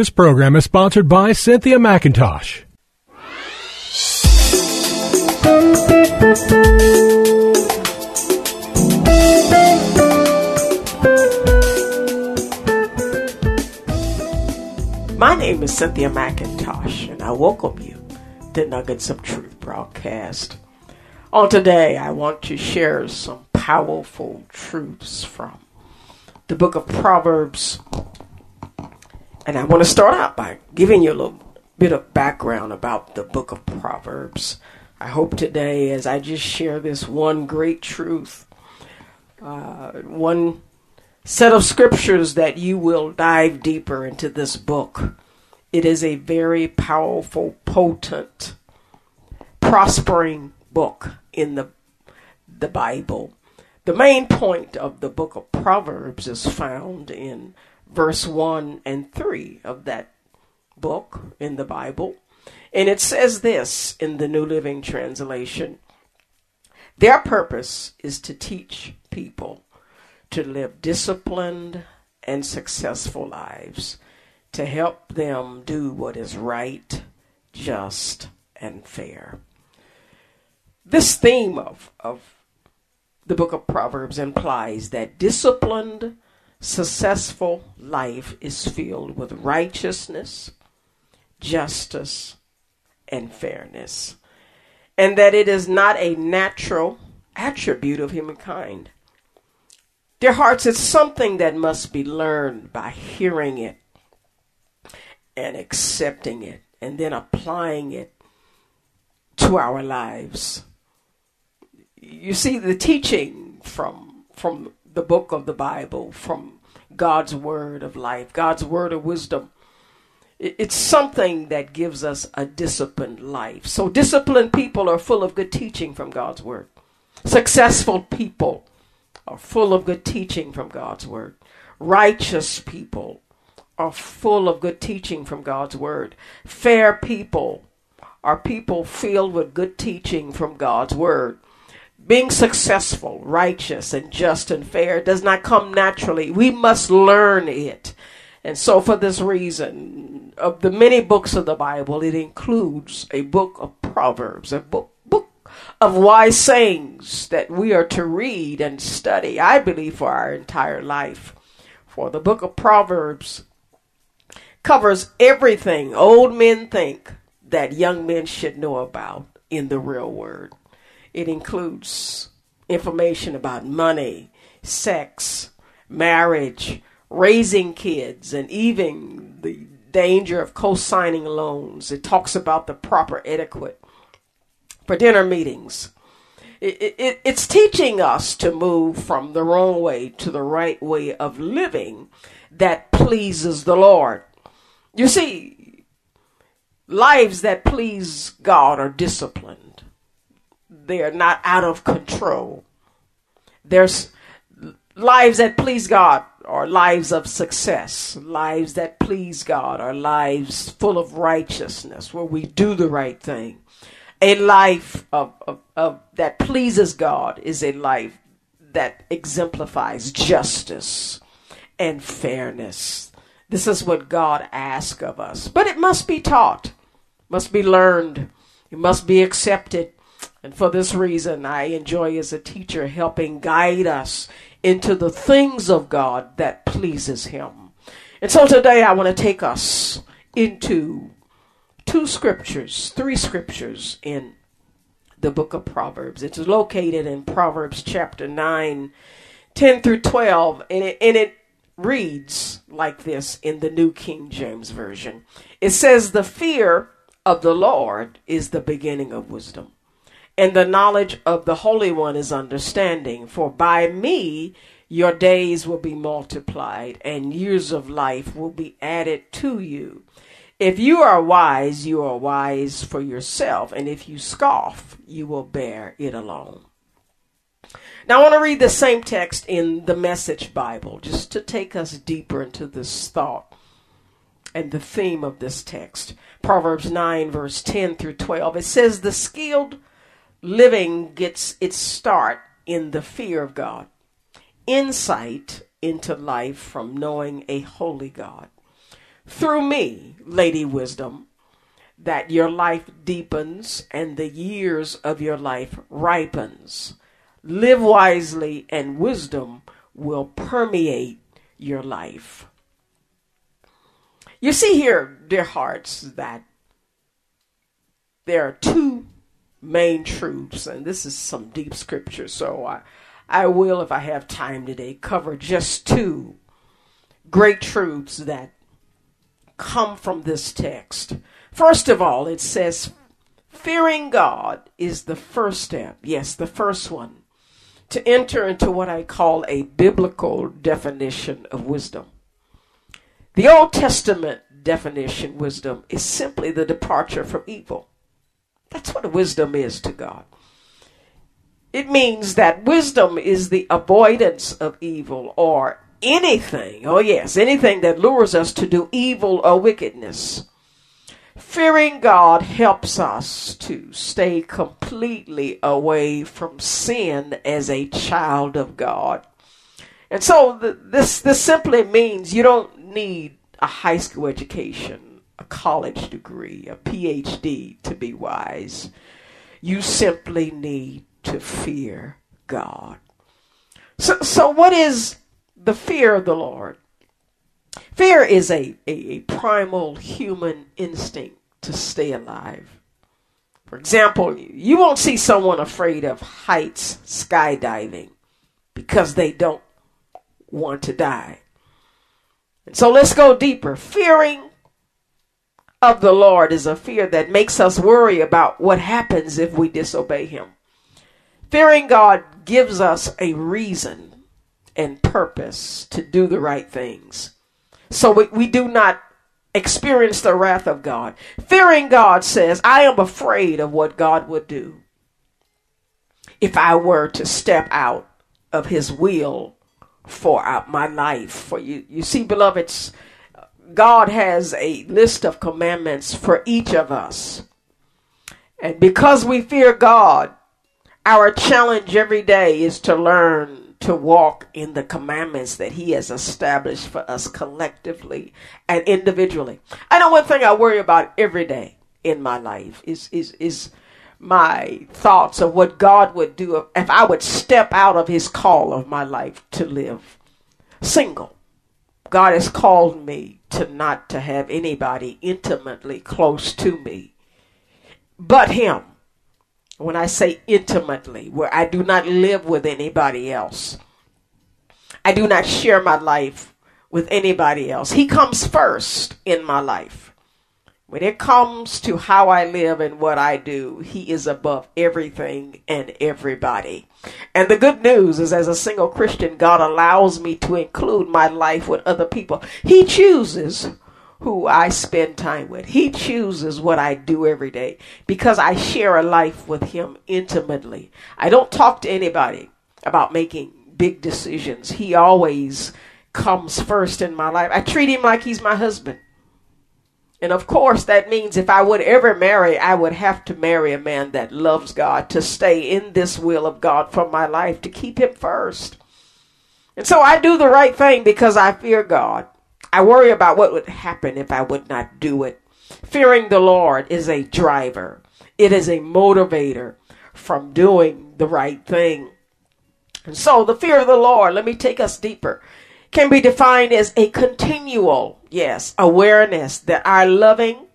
This program is sponsored by Cynthia McIntosh. My name is Cynthia McIntosh, and I welcome you to Nuggets of Truth broadcast. On today, I want to share some powerful truths from the book of Proverbs. And I want to start out by giving you a little bit of background about the book of Proverbs. I hope today, as I just share this one great truth, uh, one set of scriptures that you will dive deeper into this book. It is a very powerful, potent, prospering book in the the Bible. The main point of the book of Proverbs is found in verse 1 and 3 of that book in the Bible. And it says this in the New Living Translation Their purpose is to teach people to live disciplined and successful lives, to help them do what is right, just, and fair. This theme of, of the book of Proverbs implies that disciplined, successful life is filled with righteousness, justice, and fairness, and that it is not a natural attribute of humankind Dear hearts, it's something that must be learned by hearing it and accepting it and then applying it to our lives. You see, the teaching from, from the book of the Bible, from God's word of life, God's word of wisdom, it's something that gives us a disciplined life. So, disciplined people are full of good teaching from God's word. Successful people are full of good teaching from God's word. Righteous people are full of good teaching from God's word. Fair people are people filled with good teaching from God's word. Being successful, righteous, and just and fair does not come naturally. We must learn it. And so, for this reason, of the many books of the Bible, it includes a book of Proverbs, a book of wise sayings that we are to read and study, I believe, for our entire life. For the book of Proverbs covers everything old men think that young men should know about in the real world. It includes information about money, sex, marriage, raising kids, and even the danger of co signing loans. It talks about the proper etiquette for dinner meetings. It, it, it's teaching us to move from the wrong way to the right way of living that pleases the Lord. You see, lives that please God are disciplined. They are not out of control. There's lives that please God are lives of success. Lives that please God are lives full of righteousness, where we do the right thing a life of, of, of, that pleases God is a life that exemplifies justice and fairness. This is what God asks of us. But it must be taught, must be learned, it must be accepted. And for this reason, I enjoy as a teacher helping guide us into the things of God that pleases Him. And so today I want to take us into two scriptures, three scriptures in the book of Proverbs. It's located in Proverbs chapter 9, 10 through 12, and it, and it reads like this in the New King James Version. It says, The fear of the Lord is the beginning of wisdom, and the knowledge of the Holy One is understanding. For by me your days will be multiplied, and years of life will be added to you. If you are wise, you are wise for yourself, and if you scoff, you will bear it alone. Now, I want to read the same text in the Message Bible just to take us deeper into this thought and the theme of this text. Proverbs 9, verse 10 through 12. It says, The skilled living gets its start in the fear of God, insight into life from knowing a holy God. through me, Lady Wisdom, that your life deepens and the years of your life ripens. Live wisely and wisdom will permeate your life. You see here, dear hearts, that there are two main truths, and this is some deep scripture, so I, I will, if I have time today, cover just two great truths that come from this text. First of all, it says, fearing God is the first step. Yes, the first one to enter into what I call a biblical definition of wisdom. The Old Testament definition, wisdom, is simply the departure from evil. That's what wisdom is to God. It means that wisdom is the avoidance of evil or anything, oh yes, anything that lures us to do evil or wickedness. Fearing God helps us to stay completely away from sin as a child of God. And so this this simply means you don't need a high school education, a college degree, a PhD to be wise. You simply need to fear God. So so what is the fear of the Lord? Fear is a, a, a primal human instinct to stay alive. For example, you won't see someone afraid of heights skydiving because they don't want to die. And so let's go deeper. Fearing of the Lord is a fear that makes us worry about what happens if we disobey Him. Fearing God gives us a reason and purpose to do the right things. So we, we do not experience the wrath of God. Fearing God says, I am afraid of what God would do if I were to step out of his will for my life. For you, you see, beloveds, God has a list of commandments for each of us. And because we fear God, our challenge every day is to learn to walk in the commandments that he has established for us collectively and individually. I know one thing I worry about every day in my life is is is my thoughts of what God would do if I would step out of his call of my life to live single. God has called me to not to have anybody intimately close to me but him when I say intimately, where I do not live with anybody else, I do not share my life with anybody else. He comes first in my life. When it comes to how I live and what I do, He is above everything and everybody. And the good news is, as a single Christian, God allows me to include my life with other people. He chooses who I spend time with. He chooses what I do every day because I share a life with Him intimately. I don't talk to anybody about making big decisions. He always comes first in my life. I treat Him like He's my husband. And of course, that means if I would ever marry, I would have to marry a man that loves God, to stay in this will of God for my life, to keep Him first. And so I do the right thing because I fear God. I worry about what would happen if I would not do it. Fearing the Lord is a driver, it is a motivator from doing the right thing. And so the fear of the Lord, let me take us deeper, can be defined as a continual, yes, awareness that our loving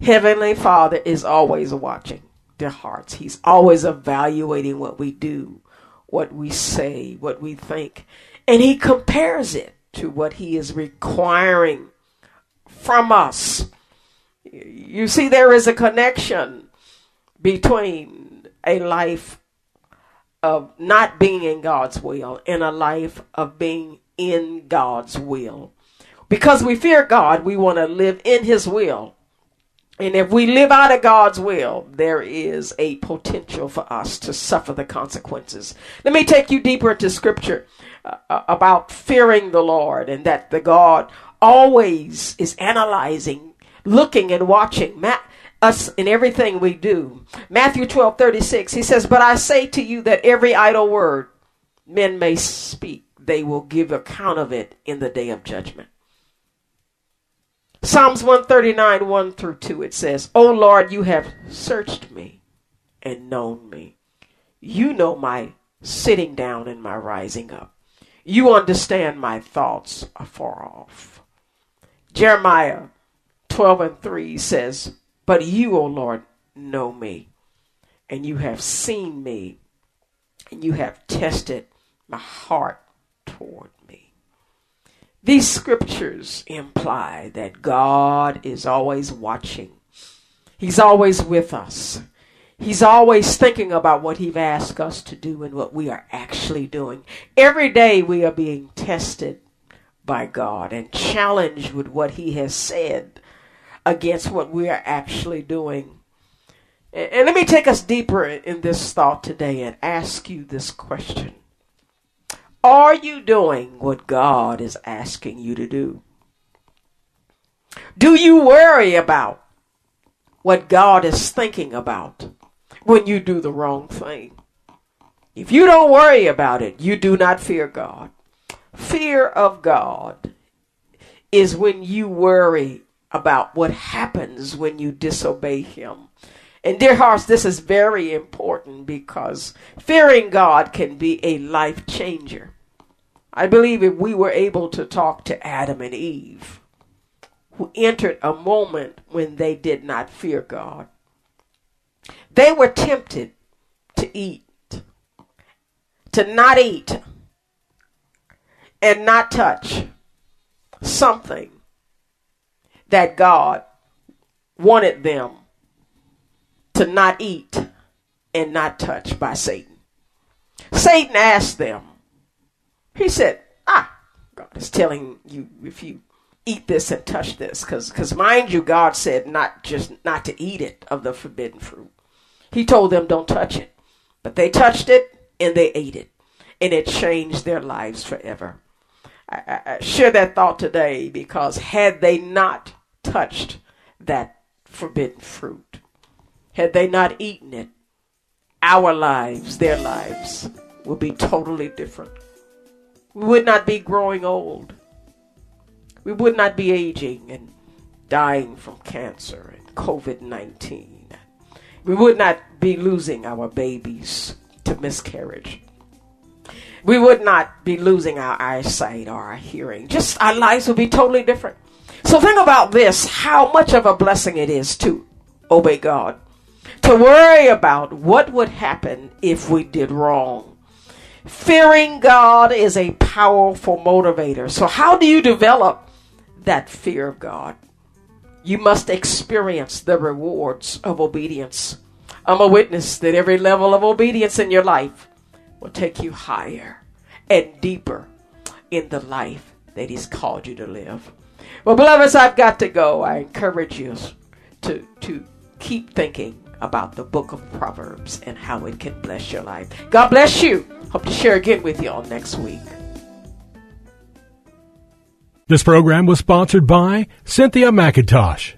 Heavenly Father is always watching their hearts. He's always evaluating what we do, what we say, what we think. And He compares it to what He is requiring from us. You see, there is a connection between a life of not being in God's will and a life of being in God's will. Because we fear God, we want to live in His will. And if we live out of God's will, there is a potential for us to suffer the consequences. Let me take you deeper into scripture uh, uh, about fearing the Lord and that the God always is analyzing, looking and watching us in everything we do. Matthew 12 36, he says, But I say to you that every idle word men may speak, they will give account of it in the day of judgment. Psalms 139, 1 through 2, it says, O Lord, you have searched me and known me. You know my sitting down and my rising up. You understand my thoughts afar off. Jeremiah 12 and 3 says, But you, O Lord, know me, and you have seen me, and you have tested my heart toward me. These scriptures imply that God is always watching. He's always with us. He's always thinking about what He's asked us to do and what we are actually doing. Every day we are being tested by God and challenged with what He has said against what we are actually doing. And let me take us deeper in this thought today and ask you this question Are you doing what God is asking you to do? Do you worry about what God is thinking about when you do the wrong thing? If you don't worry about it, you do not fear God. Fear of God is when you worry about what happens when you disobey Him. And dear hearts, this is very important because fearing God can be a life changer. I believe if we were able to talk to Adam and Eve, who entered a moment when they did not fear God, they were tempted to eat, to not eat, and not touch something that God wanted them to not eat and not touch by Satan. Satan asked them, he said, ah, God is telling you if you eat this and touch this, because mind you, God said not just not to eat it of the forbidden fruit. He told them don't touch it, but they touched it and they ate it, and it changed their lives forever. I, I, share that thought today because had they not touched that forbidden fruit, had they not eaten it, our lives, their lives, would be totally different. We would not be growing old. We would not be aging and dying from cancer and COVID 19. We would not be losing our babies to miscarriage we would not be losing our eyesight or our hearing. Just our lives would be totally different. So think about this how much of a blessing it is to obey God, to worry about what would happen if we did wrong. Fearing God is a powerful motivator. So, how do you develop that fear of God? You must experience the rewards of obedience. I'm a witness that every level of obedience in your life will take you higher and deeper in the life that He's called you to live. Well, beloveds, I've got to go. I encourage you to, to keep thinking about the book of Proverbs and how it can bless your life. God bless you. Hope to share again with you all next week. This program was sponsored by Cynthia McIntosh.